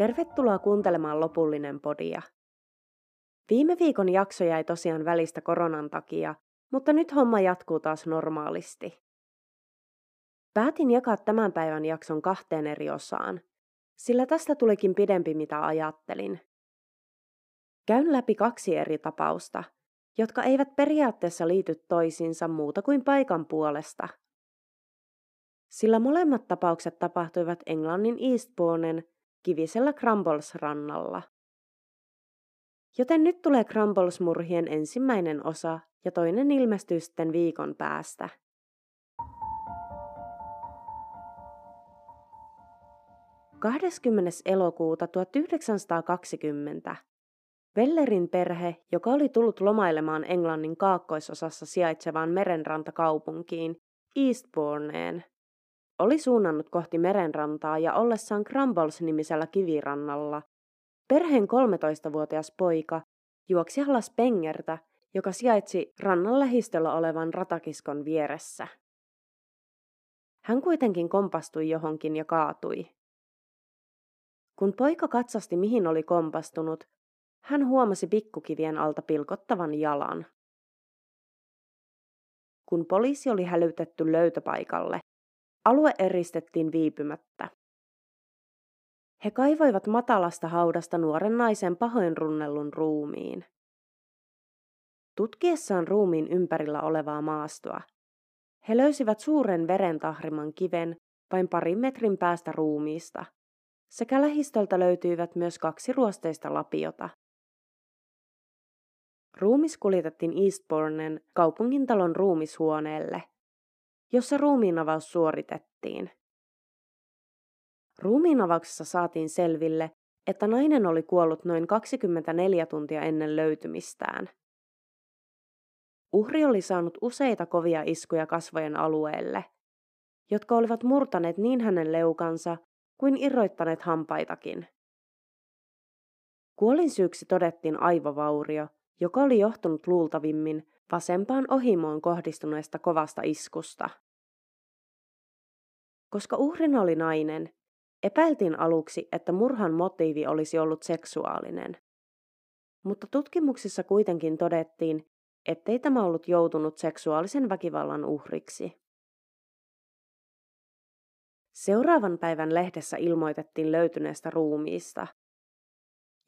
Tervetuloa kuuntelemaan lopullinen podia. Viime viikon jakso jäi tosiaan välistä koronan takia, mutta nyt homma jatkuu taas normaalisti. Päätin jakaa tämän päivän jakson kahteen eri osaan, sillä tästä tulikin pidempi mitä ajattelin. Käyn läpi kaksi eri tapausta, jotka eivät periaatteessa liity toisiinsa muuta kuin paikan puolesta. Sillä molemmat tapaukset tapahtuivat Englannin Eastbournen kivisellä Crumbles-rannalla. Joten nyt tulee Crumbles-murhien ensimmäinen osa ja toinen ilmestyy sitten viikon päästä. Kahdeskymmenes elokuuta 1920 Vellerin perhe, joka oli tullut lomailemaan Englannin kaakkoisosassa sijaitsevaan merenrantakaupunkiin Eastbourneen, oli suunnannut kohti merenrantaa ja ollessaan Crumbles-nimisellä kivirannalla. Perheen 13-vuotias poika juoksi alas pengertä, joka sijaitsi rannan lähistöllä olevan ratakiskon vieressä. Hän kuitenkin kompastui johonkin ja kaatui. Kun poika katsasti mihin oli kompastunut, hän huomasi pikkukivien alta pilkottavan jalan. Kun poliisi oli hälytetty löytöpaikalle, alue eristettiin viipymättä. He kaivoivat matalasta haudasta nuoren naisen pahoin runnellun ruumiin. Tutkiessaan ruumiin ympärillä olevaa maastoa, he löysivät suuren verentahriman kiven vain parin metrin päästä ruumiista, sekä lähistöltä löytyivät myös kaksi ruosteista lapiota. Ruumis kuljetettiin Eastbournen kaupungintalon ruumishuoneelle, jossa ruumiinavaus suoritettiin. Ruumiinavauksessa saatiin selville, että nainen oli kuollut noin 24 tuntia ennen löytymistään. Uhri oli saanut useita kovia iskuja kasvojen alueelle, jotka olivat murtaneet niin hänen leukansa kuin irroittaneet hampaitakin. Kuolin syyksi todettiin aivovaurio, joka oli johtunut luultavimmin vasempaan ohimoon kohdistuneesta kovasta iskusta. Koska uhrina oli nainen, epäiltiin aluksi, että murhan motiivi olisi ollut seksuaalinen. Mutta tutkimuksissa kuitenkin todettiin, ettei tämä ollut joutunut seksuaalisen väkivallan uhriksi. Seuraavan päivän lehdessä ilmoitettiin löytyneestä ruumiista,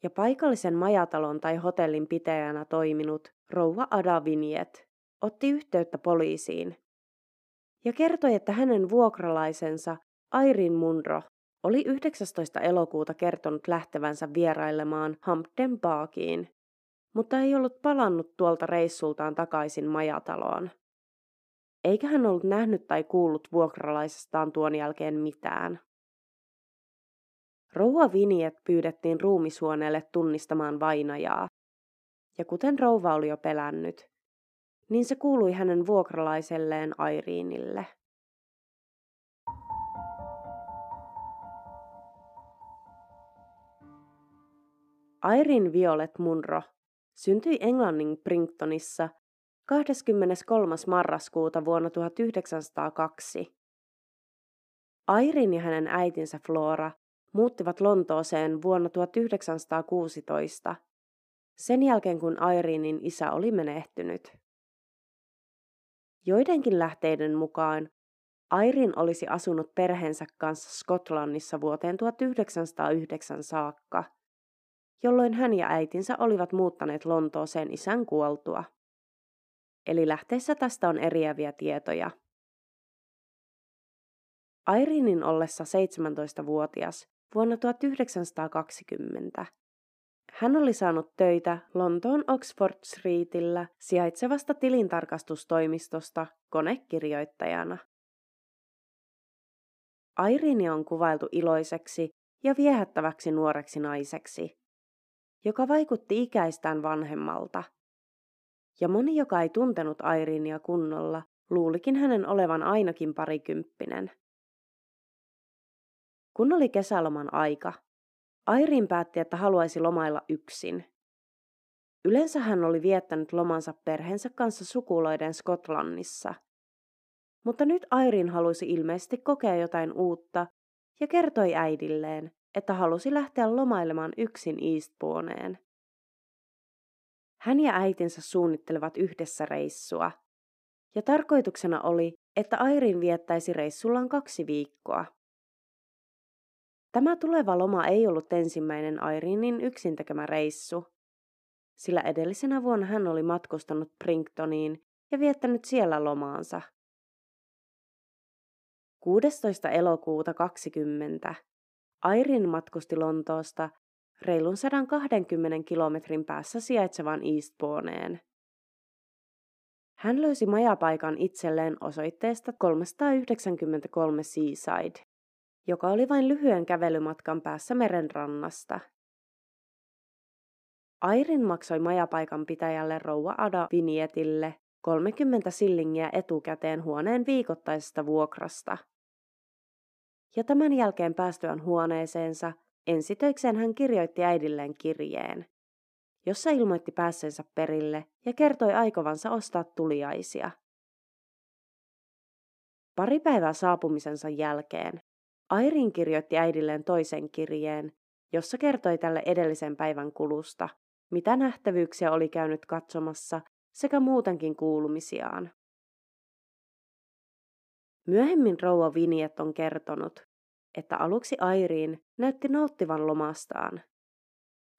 ja paikallisen majatalon tai hotellin pitäjänä toiminut rouva Ada Vinjet otti yhteyttä poliisiin ja kertoi, että hänen vuokralaisensa Airin Munro oli 19. elokuuta kertonut lähtevänsä vierailemaan Hampden Parkiin, mutta ei ollut palannut tuolta reissultaan takaisin majataloon. Eikä hän ollut nähnyt tai kuullut vuokralaisestaan tuon jälkeen mitään. Rouva Viniet pyydettiin ruumisuoneelle tunnistamaan vainajaa. Ja kuten rouva oli jo pelännyt, niin se kuului hänen vuokralaiselleen Airiinille. Airin Violet Munro syntyi Englannin Brinktonissa 23. marraskuuta vuonna 1902. Airin ja hänen äitinsä Flora muuttivat Lontooseen vuonna 1916, sen jälkeen kun Airinin isä oli menehtynyt. Joidenkin lähteiden mukaan Airin olisi asunut perheensä kanssa Skotlannissa vuoteen 1909 saakka, jolloin hän ja äitinsä olivat muuttaneet Lontooseen isän kuoltua. Eli lähteessä tästä on eriäviä tietoja. Airinin ollessa 17-vuotias vuonna 1920 hän oli saanut töitä Lontoon Oxford Streetillä sijaitsevasta tilintarkastustoimistosta konekirjoittajana. Airini on kuvailtu iloiseksi ja viehättäväksi nuoreksi naiseksi, joka vaikutti ikäistään vanhemmalta. Ja moni, joka ei tuntenut Airinia kunnolla, luulikin hänen olevan ainakin parikymppinen. Kun oli kesäloman aika, Airin päätti, että haluaisi lomailla yksin. Yleensä hän oli viettänyt lomansa perheensä kanssa sukuloiden Skotlannissa. Mutta nyt Airin halusi ilmeisesti kokea jotain uutta ja kertoi äidilleen, että halusi lähteä lomailemaan yksin Eastbourneen. Hän ja äitinsä suunnittelevat yhdessä reissua, ja tarkoituksena oli, että Airin viettäisi reissullaan kaksi viikkoa. Tämä tuleva loma ei ollut ensimmäinen Airinin yksin tekemä reissu, sillä edellisenä vuonna hän oli matkustanut Prinktoniin ja viettänyt siellä lomaansa. 16. elokuuta 20 Airin matkusti Lontoosta reilun 120 kilometrin päässä sijaitsevan Eastbourneen. Hän löysi majapaikan itselleen osoitteesta 393 Seaside, joka oli vain lyhyen kävelymatkan päässä merenrannasta. Airin maksoi majapaikan pitäjälle rouva Ada Vinietille 30 sillingiä etukäteen huoneen viikoittaisesta vuokrasta. Ja tämän jälkeen päästyään huoneeseensa, ensitöikseen hän kirjoitti äidilleen kirjeen, jossa ilmoitti päässeensä perille ja kertoi aikovansa ostaa tuliaisia. Pari päivää saapumisensa jälkeen Airin kirjoitti äidilleen toisen kirjeen, jossa kertoi tälle edellisen päivän kulusta, mitä nähtävyyksiä oli käynyt katsomassa sekä muutenkin kuulumisiaan. Myöhemmin rouva Viniet on kertonut, että aluksi Airiin näytti nauttivan lomastaan.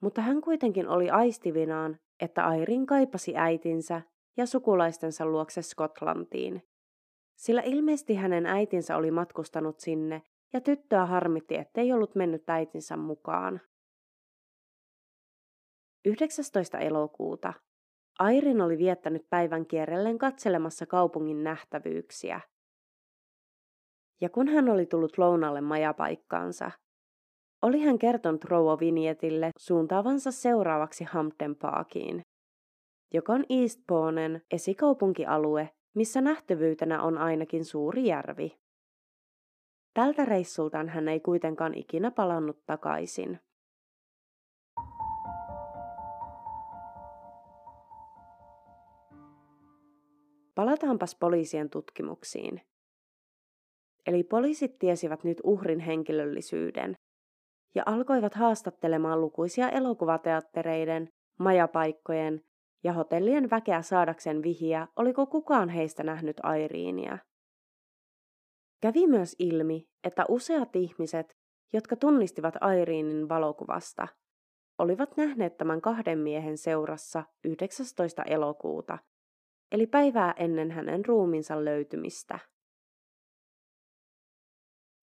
Mutta hän kuitenkin oli aistivinaan, että Airin kaipasi äitinsä ja sukulaistensa luokse Skotlantiin. Sillä ilmeisesti hänen äitinsä oli matkustanut sinne ja tyttöä harmitti, ettei ollut mennyt äitinsä mukaan. 19. elokuuta Airin oli viettänyt päivän kierrellen katselemassa kaupungin nähtävyyksiä. Ja kun hän oli tullut lounalle majapaikkaansa, oli hän kertonut rouva Vinjetille suuntaavansa seuraavaksi Hampton Parkiin, joka on Eastbournen esikaupunkialue, missä nähtävyytenä on ainakin suuri järvi. Tältä reissultaan hän ei kuitenkaan ikinä palannut takaisin. Palataanpas poliisien tutkimuksiin. Eli poliisit tiesivät nyt uhrin henkilöllisyyden ja alkoivat haastattelemaan lukuisia elokuvateattereiden, majapaikkojen ja hotellien väkeä saadakseen vihiä, oliko kukaan heistä nähnyt Airiinia. Kävi myös ilmi, että useat ihmiset, jotka tunnistivat Airiinin valokuvasta, olivat nähneet tämän kahden miehen seurassa 19. elokuuta, eli päivää ennen hänen ruuminsa löytymistä.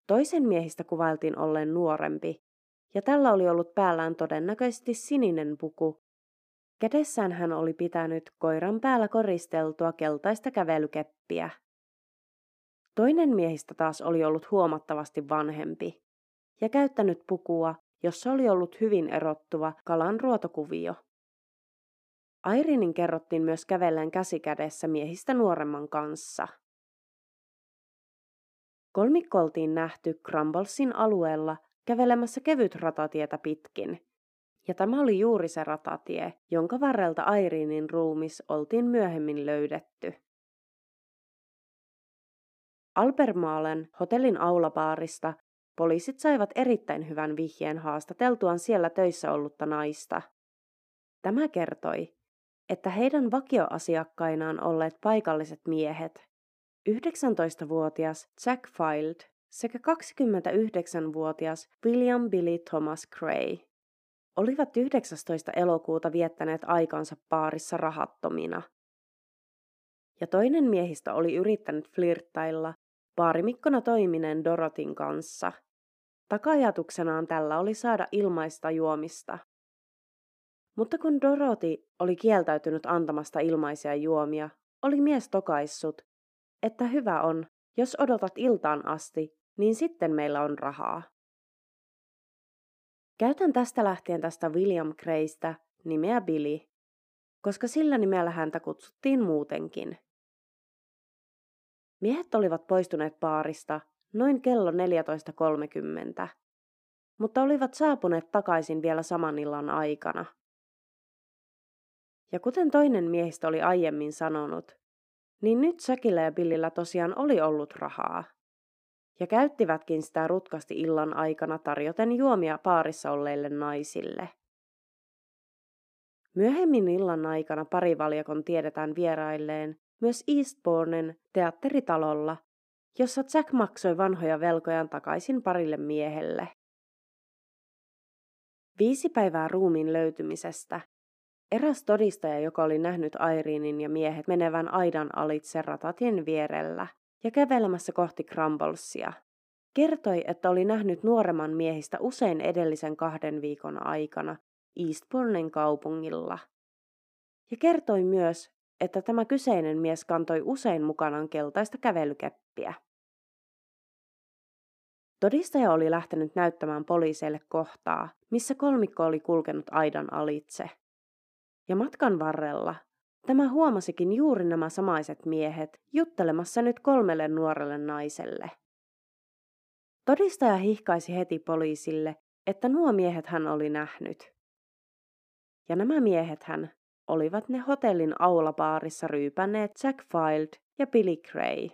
Toisen miehistä kuvailtiin olleen nuorempi, ja tällä oli ollut päällään todennäköisesti sininen puku. Kädessään hän oli pitänyt koiran päällä koristeltua keltaista kävelykeppiä. Toinen miehistä taas oli ollut huomattavasti vanhempi ja käyttänyt pukua, jossa oli ollut hyvin erottuva kalan ruotokuvio. Airinin kerrottiin myös kävellen käsikädessä miehistä nuoremman kanssa. Kolmikko oltiin nähty Crumblesin alueella kävelemässä kevyt ratatietä pitkin. Ja tämä oli juuri se ratatie, jonka varrelta Airinin ruumis oltiin myöhemmin löydetty. Alpermaalen hotellin aulapaarista poliisit saivat erittäin hyvän vihjeen haastateltuaan siellä töissä ollutta naista. Tämä kertoi, että heidän vakioasiakkainaan olleet paikalliset miehet, 19-vuotias Jack Field sekä 29-vuotias William Billy Thomas Gray, olivat 19. elokuuta viettäneet aikansa paarissa rahattomina. Ja toinen miehistä oli yrittänyt flirttailla baarimikkona toimineen Dorotin kanssa. Takajatuksenaan tällä oli saada ilmaista juomista. Mutta kun Doroti oli kieltäytynyt antamasta ilmaisia juomia, oli mies tokaissut, että hyvä on, jos odotat iltaan asti, niin sitten meillä on rahaa. Käytän tästä lähtien tästä William Graystä nimeä Billy, koska sillä nimellä häntä kutsuttiin muutenkin. Miehet olivat poistuneet baarista noin kello 14.30, mutta olivat saapuneet takaisin vielä saman illan aikana. Ja kuten toinen miehistä oli aiemmin sanonut, niin nyt Säkillä ja Billillä tosiaan oli ollut rahaa. ja käyttivätkin sitä rutkasti illan aikana tarjoten juomia paarissa olleille naisille. Myöhemmin illan aikana parivaljakon tiedetään vierailleen myös Eastbournen teatteritalolla, jossa Jack maksoi vanhoja velkojaan takaisin parille miehelle. Viisi päivää ruumiin löytymisestä Eräs todistaja, joka oli nähnyt Airiinin ja miehet menevän aidan alitse ratatien vierellä ja kävelemässä kohti Crumblesia, kertoi, että oli nähnyt nuoremman miehistä usein edellisen kahden viikon aikana Eastbournen kaupungilla. Ja kertoi myös, että tämä kyseinen mies kantoi usein mukanaan keltaista kävelykeppiä. Todistaja oli lähtenyt näyttämään poliiseille kohtaa, missä kolmikko oli kulkenut aidan alitse – ja matkan varrella tämä huomasikin juuri nämä samaiset miehet juttelemassa nyt kolmelle nuorelle naiselle. Todistaja hihkaisi heti poliisille, että nuo miehet hän oli nähnyt. Ja nämä miehet hän olivat ne hotellin aulapaarissa ryypänneet Jack Field ja Billy Gray.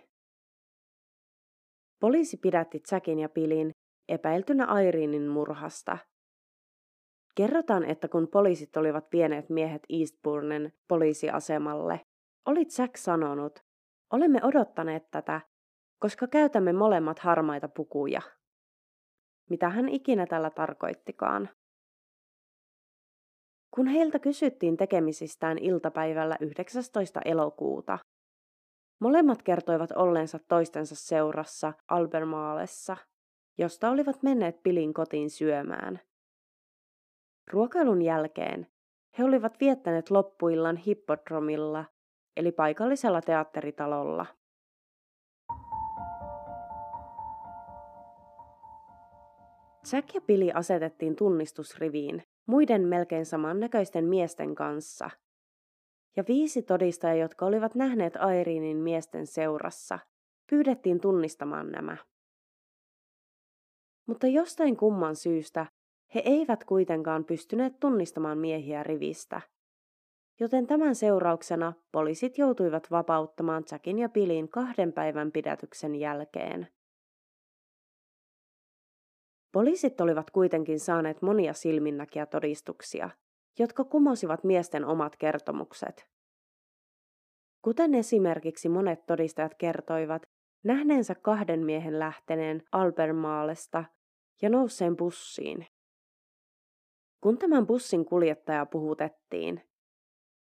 Poliisi pidätti Jackin ja Pilin epäiltynä Airiinin murhasta Kerrotaan, että kun poliisit olivat vieneet miehet Eastbournen poliisiasemalle, oli Jack sanonut, olemme odottaneet tätä, koska käytämme molemmat harmaita pukuja. Mitä hän ikinä tällä tarkoittikaan. Kun heiltä kysyttiin tekemisistään iltapäivällä 19. elokuuta, molemmat kertoivat olleensa toistensa seurassa Albermaalessa, josta olivat menneet Pilin kotiin syömään. Ruokailun jälkeen he olivat viettäneet loppuillan hippodromilla, eli paikallisella teatteritalolla. Jack ja Billy asetettiin tunnistusriviin muiden melkein samannäköisten miesten kanssa. Ja viisi todistajaa, jotka olivat nähneet Airiinin miesten seurassa, pyydettiin tunnistamaan nämä. Mutta jostain kumman syystä he eivät kuitenkaan pystyneet tunnistamaan miehiä rivistä. Joten tämän seurauksena poliisit joutuivat vapauttamaan Jackin ja Billin kahden päivän pidätyksen jälkeen. Poliisit olivat kuitenkin saaneet monia silminnäkiä todistuksia, jotka kumosivat miesten omat kertomukset. Kuten esimerkiksi monet todistajat kertoivat nähneensä kahden miehen lähteneen Albermaalesta ja nousseen bussiin, kun tämän bussin kuljettaja puhutettiin,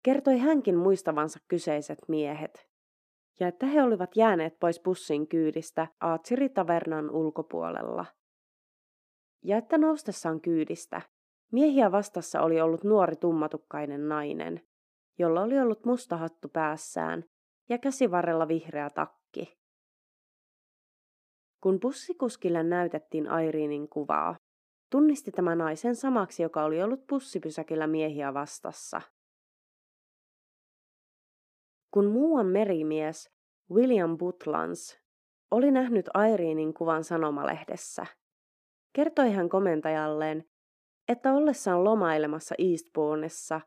kertoi hänkin muistavansa kyseiset miehet, ja että he olivat jääneet pois bussin kyydistä Aatsiri-tavernan ulkopuolella. Ja että noustessaan kyydistä miehiä vastassa oli ollut nuori tummatukkainen nainen, jolla oli ollut musta hattu päässään ja käsivarrella vihreä takki. Kun bussikuskille näytettiin Airiinin kuvaa, tunnisti tämän naisen samaksi, joka oli ollut pussipysäkillä miehiä vastassa. Kun muuan merimies William Butlans oli nähnyt Airiinin kuvan sanomalehdessä, kertoi hän komentajalleen, että ollessaan lomailemassa Eastbourneissa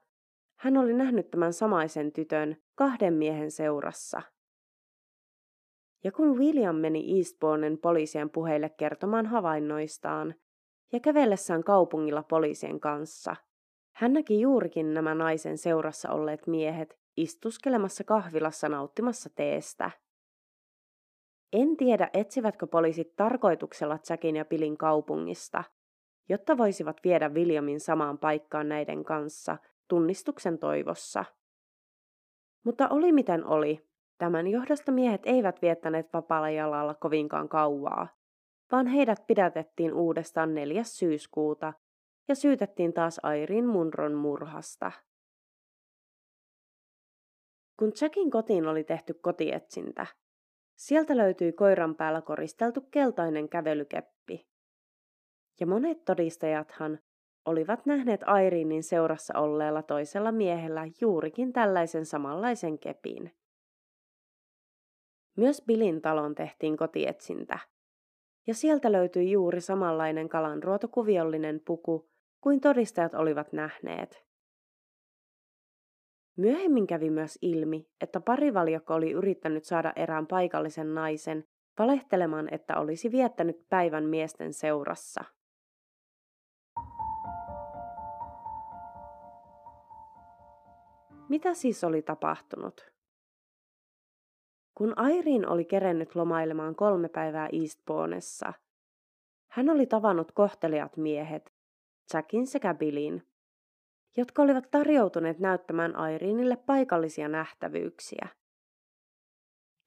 hän oli nähnyt tämän samaisen tytön kahden miehen seurassa. Ja kun William meni Eastbournen poliisien puheille kertomaan havainnoistaan, ja kävellessään kaupungilla poliisien kanssa. Hän näki juurikin nämä naisen seurassa olleet miehet istuskelemassa kahvilassa nauttimassa teestä. En tiedä, etsivätkö poliisit tarkoituksella Jackin ja Pilin kaupungista, jotta voisivat viedä Williamin samaan paikkaan näiden kanssa tunnistuksen toivossa. Mutta oli miten oli, tämän johdosta miehet eivät viettäneet vapaalla jalalla kovinkaan kauaa, vaan heidät pidätettiin uudestaan 4. syyskuuta ja syytettiin taas Airin Munron murhasta. Kun Jackin kotiin oli tehty kotietsintä, sieltä löytyi koiran päällä koristeltu keltainen kävelykeppi. Ja monet todistajathan olivat nähneet Airiinin seurassa olleella toisella miehellä juurikin tällaisen samanlaisen kepin. Myös Bilin talon tehtiin kotietsintä, ja sieltä löytyi juuri samanlainen kalanruotokuviollinen puku kuin todistajat olivat nähneet. Myöhemmin kävi myös ilmi, että parivaljakko oli yrittänyt saada erään paikallisen naisen valehtelemaan, että olisi viettänyt päivän miesten seurassa. Mitä siis oli tapahtunut? Kun Airin oli kerennyt lomailemaan kolme päivää Eastbourneissa, hän oli tavannut kohteliat miehet, Jackin sekä Billin, jotka olivat tarjoutuneet näyttämään Airinille paikallisia nähtävyyksiä.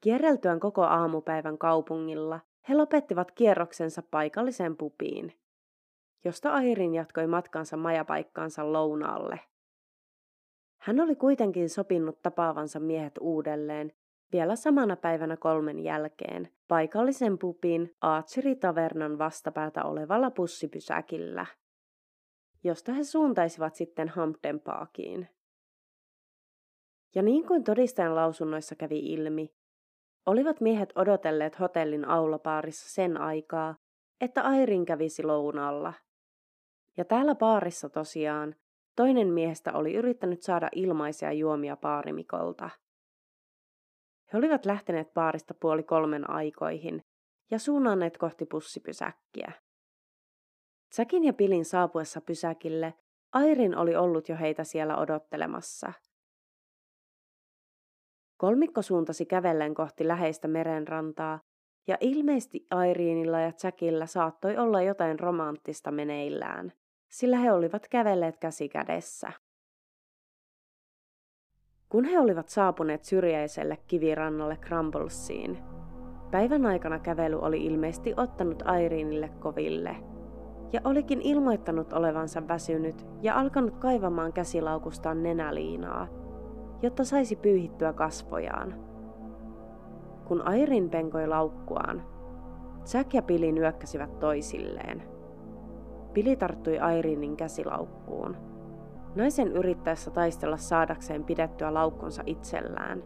Kierreltyään koko aamupäivän kaupungilla, he lopettivat kierroksensa paikalliseen pupiin, josta Airin jatkoi matkansa majapaikkaansa lounaalle. Hän oli kuitenkin sopinut tapaavansa miehet uudelleen vielä samana päivänä kolmen jälkeen paikallisen pupin Archery-tavernan vastapäätä olevalla pussipysäkillä, josta he suuntaisivat sitten Hampden Parkiin. Ja niin kuin todistajan lausunnoissa kävi ilmi, olivat miehet odotelleet hotellin aulapaarissa sen aikaa, että Airin kävisi lounalla. Ja täällä paarissa tosiaan toinen miehestä oli yrittänyt saada ilmaisia juomia paarimikolta. He olivat lähteneet baarista puoli kolmen aikoihin ja suunnanneet kohti pussipysäkkiä. Säkin ja Pilin saapuessa pysäkille Airin oli ollut jo heitä siellä odottelemassa. Kolmikko suuntasi kävellen kohti läheistä merenrantaa, ja ilmeisesti Airiinilla ja Jackillä saattoi olla jotain romanttista meneillään, sillä he olivat kävelleet käsi kädessä. Kun he olivat saapuneet syrjäiselle kivirannalle Crumblesiin, päivän aikana kävely oli ilmeisesti ottanut Airiinille koville, ja olikin ilmoittanut olevansa väsynyt ja alkanut kaivamaan käsilaukustaan nenäliinaa, jotta saisi pyyhittyä kasvojaan. Kun Airin penkoi laukkuaan, Jack ja Pili nyökkäsivät toisilleen. Pili tarttui Airinin käsilaukkuun – Naisen yrittäessä taistella saadakseen pidettyä laukkunsa itsellään.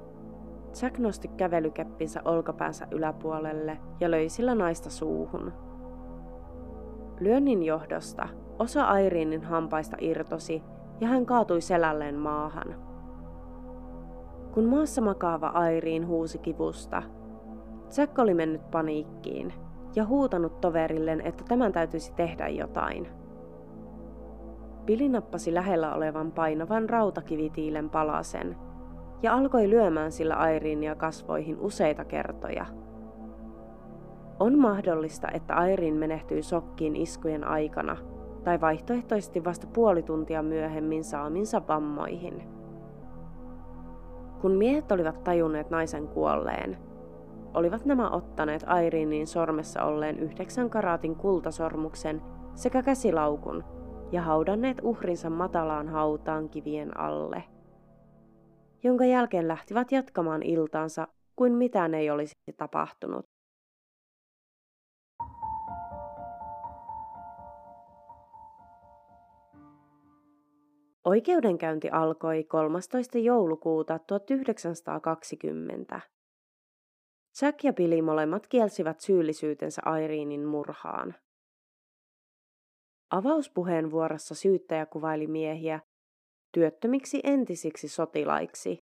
Jack nosti kävelykeppinsä olkapäänsä yläpuolelle ja löi sillä naista suuhun. Lyönnin johdosta osa Airiinin hampaista irtosi ja hän kaatui selälleen maahan. Kun maassa makaava Airiin huusi kivusta, Jack oli mennyt paniikkiin ja huutanut toverilleen, että tämän täytyisi tehdä jotain. Pili nappasi lähellä olevan painavan rautakivitiilen palasen ja alkoi lyömään sillä Airiinia kasvoihin useita kertoja. On mahdollista, että Airin menehtyi sokkiin iskujen aikana tai vaihtoehtoisesti vasta puoli tuntia myöhemmin saaminsa vammoihin. Kun miehet olivat tajunneet naisen kuolleen, olivat nämä ottaneet Airinin sormessa olleen yhdeksän karaatin kultasormuksen sekä käsilaukun ja haudanneet uhrinsa matalaan hautaan kivien alle, jonka jälkeen lähtivät jatkamaan iltaansa kuin mitään ei olisi tapahtunut. Oikeudenkäynti alkoi 13. joulukuuta 1920. Jack ja Billy molemmat kielsivät syyllisyytensä Airiinin murhaan. Avauspuheenvuorossa syyttäjä kuvaili miehiä työttömiksi entisiksi sotilaiksi,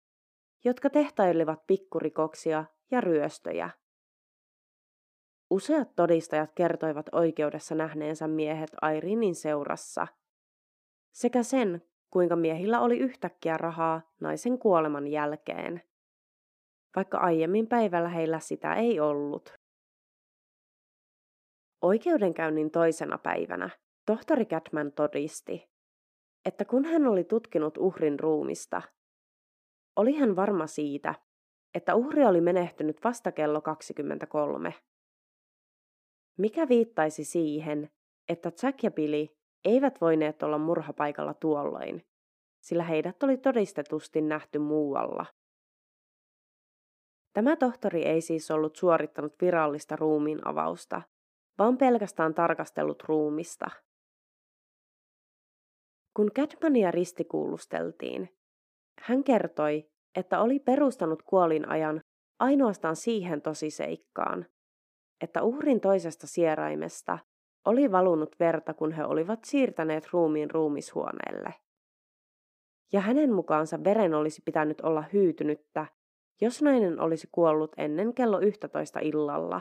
jotka tehtailivat pikkurikoksia ja ryöstöjä. Useat todistajat kertoivat oikeudessa nähneensä miehet Airinin seurassa, sekä sen, kuinka miehillä oli yhtäkkiä rahaa naisen kuoleman jälkeen, vaikka aiemmin päivällä heillä sitä ei ollut. Oikeudenkäynnin toisena päivänä Tohtori Catman todisti, että kun hän oli tutkinut uhrin ruumista, oli hän varma siitä, että uhri oli menehtynyt vasta kello 23. Mikä viittaisi siihen, että Jack ja Billy eivät voineet olla murhapaikalla tuolloin, sillä heidät oli todistetusti nähty muualla. Tämä tohtori ei siis ollut suorittanut virallista ruumiin avausta, vaan pelkästään tarkastellut ruumista – kun Catmania ristikuulusteltiin, hän kertoi, että oli perustanut kuolinajan ainoastaan siihen tosiseikkaan, että uhrin toisesta sieraimesta oli valunut verta, kun he olivat siirtäneet ruumiin ruumishuoneelle. Ja hänen mukaansa veren olisi pitänyt olla hyytynyttä, jos nainen olisi kuollut ennen kello 11 illalla.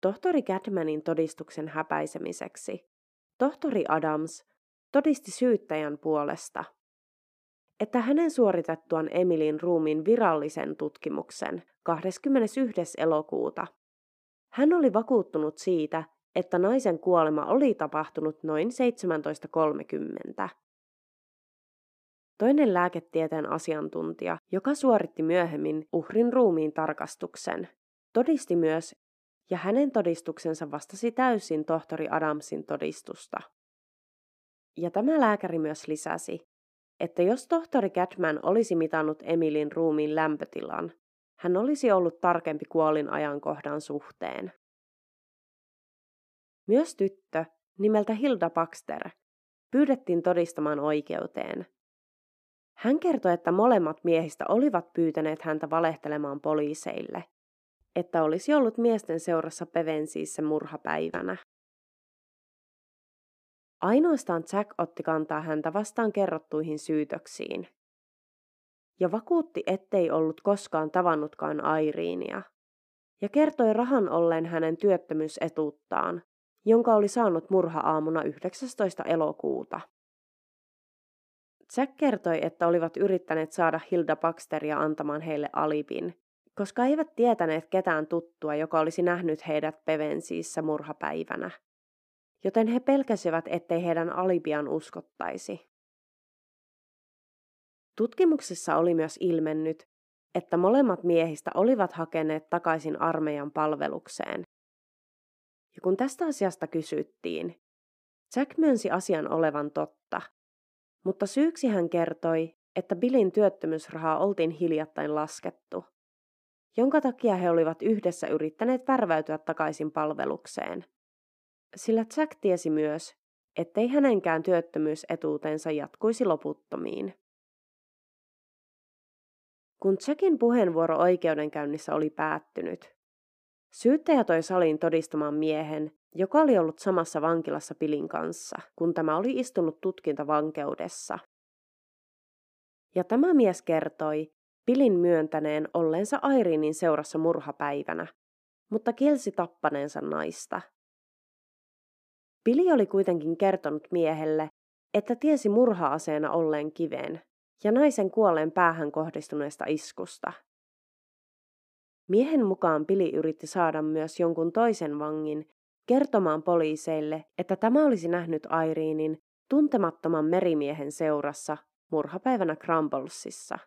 Tohtori Cadmanin todistuksen häpäisemiseksi tohtori Adams todisti syyttäjän puolesta, että hänen suoritettuaan Emilin ruumiin virallisen tutkimuksen 21. elokuuta hän oli vakuuttunut siitä, että naisen kuolema oli tapahtunut noin 17.30. Toinen lääketieteen asiantuntija, joka suoritti myöhemmin uhrin ruumiin tarkastuksen, todisti myös, ja hänen todistuksensa vastasi täysin tohtori Adamsin todistusta. Ja tämä lääkäri myös lisäsi, että jos tohtori Catman olisi mitannut Emilin ruumiin lämpötilan, hän olisi ollut tarkempi kuolin ajankohdan suhteen. Myös tyttö, nimeltä Hilda Baxter, pyydettiin todistamaan oikeuteen. Hän kertoi, että molemmat miehistä olivat pyytäneet häntä valehtelemaan poliiseille, että olisi ollut miesten seurassa Pevensiissä murhapäivänä. Ainoastaan Jack otti kantaa häntä vastaan kerrottuihin syytöksiin. Ja vakuutti, ettei ollut koskaan tavannutkaan Airiinia. Ja kertoi rahan olleen hänen työttömyysetuuttaan, jonka oli saanut murha-aamuna 19. elokuuta. Jack kertoi, että olivat yrittäneet saada Hilda Baxteria antamaan heille alipin, koska eivät tietäneet ketään tuttua, joka olisi nähnyt heidät Pevensiissä murhapäivänä. Joten he pelkäsivät, ettei heidän alibian uskottaisi. Tutkimuksessa oli myös ilmennyt, että molemmat miehistä olivat hakeneet takaisin armeijan palvelukseen. Ja kun tästä asiasta kysyttiin, Jack myönsi asian olevan totta, mutta syyksi hän kertoi, että Billin työttömyysrahaa oltiin hiljattain laskettu, jonka takia he olivat yhdessä yrittäneet värväytyä takaisin palvelukseen. Sillä Jack tiesi myös, ettei hänenkään työttömyysetuutensa jatkuisi loputtomiin. Kun Jackin puheenvuoro oikeudenkäynnissä oli päättynyt, syyttäjä toi saliin todistamaan miehen, joka oli ollut samassa vankilassa Pilin kanssa, kun tämä oli istunut tutkintavankeudessa. Ja tämä mies kertoi Pilin myöntäneen olleensa Airinin seurassa murhapäivänä, mutta kielsi tappaneensa naista. Pili oli kuitenkin kertonut miehelle, että tiesi murha-aseena olleen kiveen ja naisen kuolleen päähän kohdistuneesta iskusta. Miehen mukaan Pili yritti saada myös jonkun toisen vangin kertomaan poliiseille, että tämä olisi nähnyt Airiinin tuntemattoman merimiehen seurassa murhapäivänä Crumblesissa.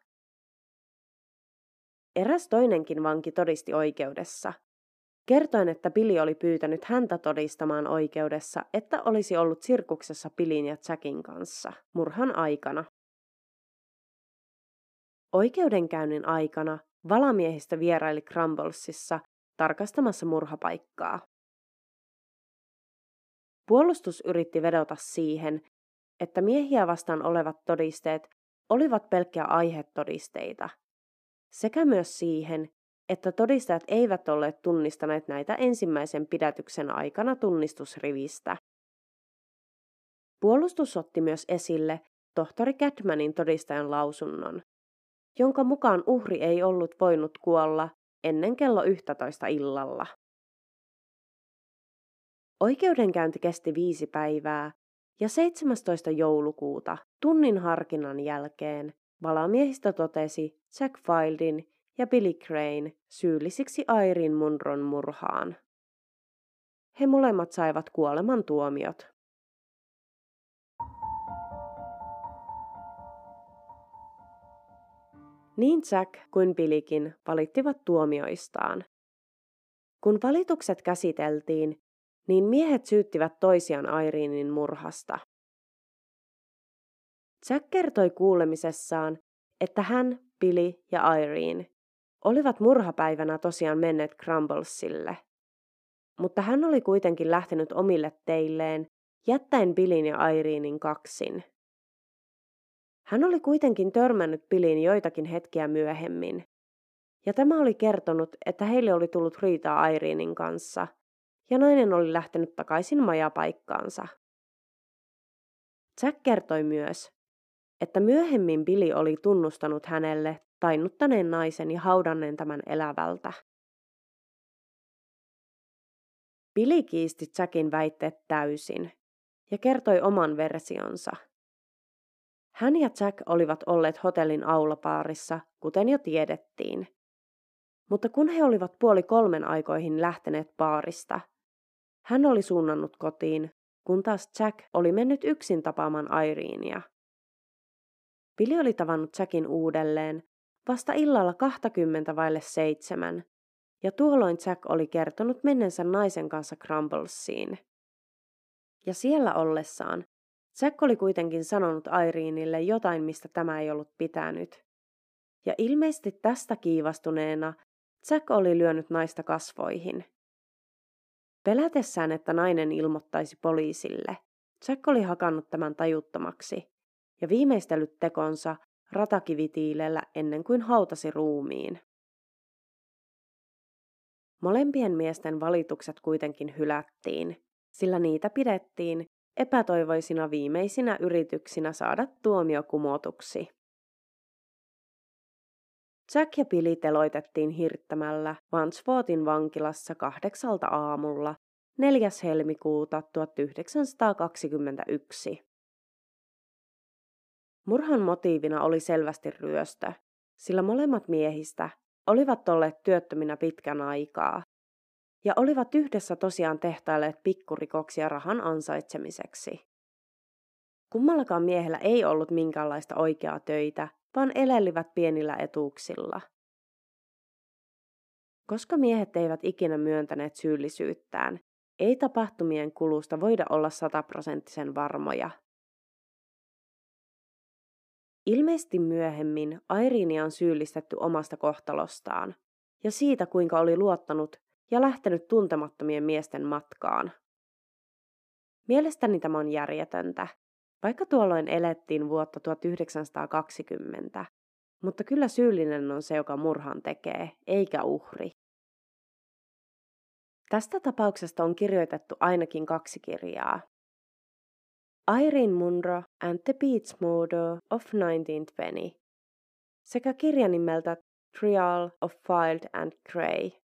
Eräs toinenkin vanki todisti oikeudessa, kertoen, että Billy oli pyytänyt häntä todistamaan oikeudessa, että olisi ollut sirkuksessa Pilin ja Jackin kanssa murhan aikana. Oikeudenkäynnin aikana valamiehistä vieraili Crumblesissa tarkastamassa murhapaikkaa. Puolustus yritti vedota siihen, että miehiä vastaan olevat todisteet olivat pelkkiä aihetodisteita, sekä myös siihen, että todistajat eivät olleet tunnistaneet näitä ensimmäisen pidätyksen aikana tunnistusrivistä. Puolustus otti myös esille tohtori Catmanin todistajan lausunnon, jonka mukaan uhri ei ollut voinut kuolla ennen kello 11 illalla. Oikeudenkäynti kesti viisi päivää ja 17. joulukuuta tunnin harkinnan jälkeen valamiehistä totesi Jack Fieldin ja Billy Crane syyllisiksi Airin Munron murhaan. He molemmat saivat kuoleman tuomiot. Niin Jack kuin Billykin valittivat tuomioistaan. Kun valitukset käsiteltiin, niin miehet syyttivät toisiaan Airiinin murhasta. Jack kertoi kuulemisessaan, että hän, Billy ja Irene olivat murhapäivänä tosiaan menneet Crumblesille. Mutta hän oli kuitenkin lähtenyt omille teilleen, jättäen Billin ja Irenein kaksin. Hän oli kuitenkin törmännyt Billin joitakin hetkiä myöhemmin. Ja tämä oli kertonut, että heille oli tullut riitaa Irenein kanssa, ja nainen oli lähtenyt takaisin majapaikkaansa. Jack kertoi myös, että myöhemmin Billy oli tunnustanut hänelle tainnuttaneen naisen ja haudanneen tämän elävältä. Billy kiisti Jackin väitteet täysin ja kertoi oman versionsa. Hän ja Jack olivat olleet hotellin aulapaarissa, kuten jo tiedettiin. Mutta kun he olivat puoli kolmen aikoihin lähteneet baarista, hän oli suunnannut kotiin, kun taas Jack oli mennyt yksin tapaamaan Ireenia. Billy oli tavannut Jackin uudelleen vasta illalla 20 vaille seitsemän, ja tuolloin Jack oli kertonut mennensä naisen kanssa Crumblesiin. Ja siellä ollessaan Jack oli kuitenkin sanonut Irinille jotain, mistä tämä ei ollut pitänyt. Ja ilmeisesti tästä kiivastuneena Jack oli lyönyt naista kasvoihin. Pelätessään, että nainen ilmoittaisi poliisille, Jack oli hakannut tämän tajuttomaksi ja viimeistellyt tekonsa ratakivitiilellä ennen kuin hautasi ruumiin. Molempien miesten valitukset kuitenkin hylättiin, sillä niitä pidettiin epätoivoisina viimeisinä yrityksinä saada tuomio kumotuksi. Jack ja Billy teloitettiin hirttämällä Vansvoortin vankilassa kahdeksalta aamulla 4. helmikuuta 1921. Murhan motiivina oli selvästi ryöstö, sillä molemmat miehistä olivat olleet työttöminä pitkän aikaa ja olivat yhdessä tosiaan tehtailleet pikkurikoksia rahan ansaitsemiseksi. Kummallakaan miehellä ei ollut minkäänlaista oikeaa töitä, vaan elelivät pienillä etuuksilla. Koska miehet eivät ikinä myöntäneet syyllisyyttään, ei tapahtumien kulusta voida olla sataprosenttisen varmoja. Ilmeisesti myöhemmin Airinia on syyllistetty omasta kohtalostaan ja siitä, kuinka oli luottanut ja lähtenyt tuntemattomien miesten matkaan. Mielestäni tämä on järjetöntä, vaikka tuolloin elettiin vuotta 1920, mutta kyllä syyllinen on se, joka murhan tekee, eikä uhri. Tästä tapauksesta on kirjoitettu ainakin kaksi kirjaa. Irene Munro and the Beats Murder of 1920 sekä kirja nimeltä Trial of Field and Grey.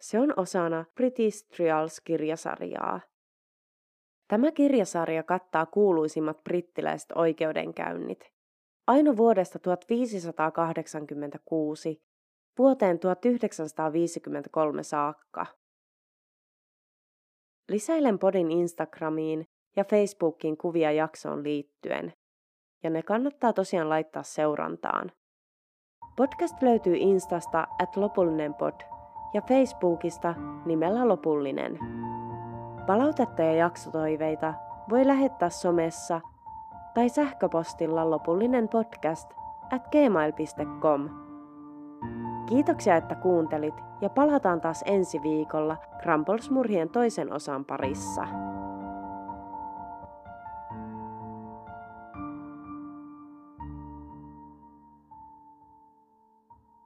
Se on osana British Trials-kirjasarjaa. Tämä kirjasarja kattaa kuuluisimmat brittiläiset oikeudenkäynnit. Aina vuodesta 1586 vuoteen 1953 saakka. Lisäilen podin Instagramiin ja Facebookin kuvia jaksoon liittyen, ja ne kannattaa tosiaan laittaa seurantaan. Podcast löytyy Instasta at lopullinen pod ja Facebookista nimellä lopullinen. Palautetta ja jaksotoiveita voi lähettää somessa tai sähköpostilla lopullinen podcast at gmail.com. Kiitoksia, että kuuntelit ja palataan taas ensi viikolla Krampols-murhien toisen osan parissa.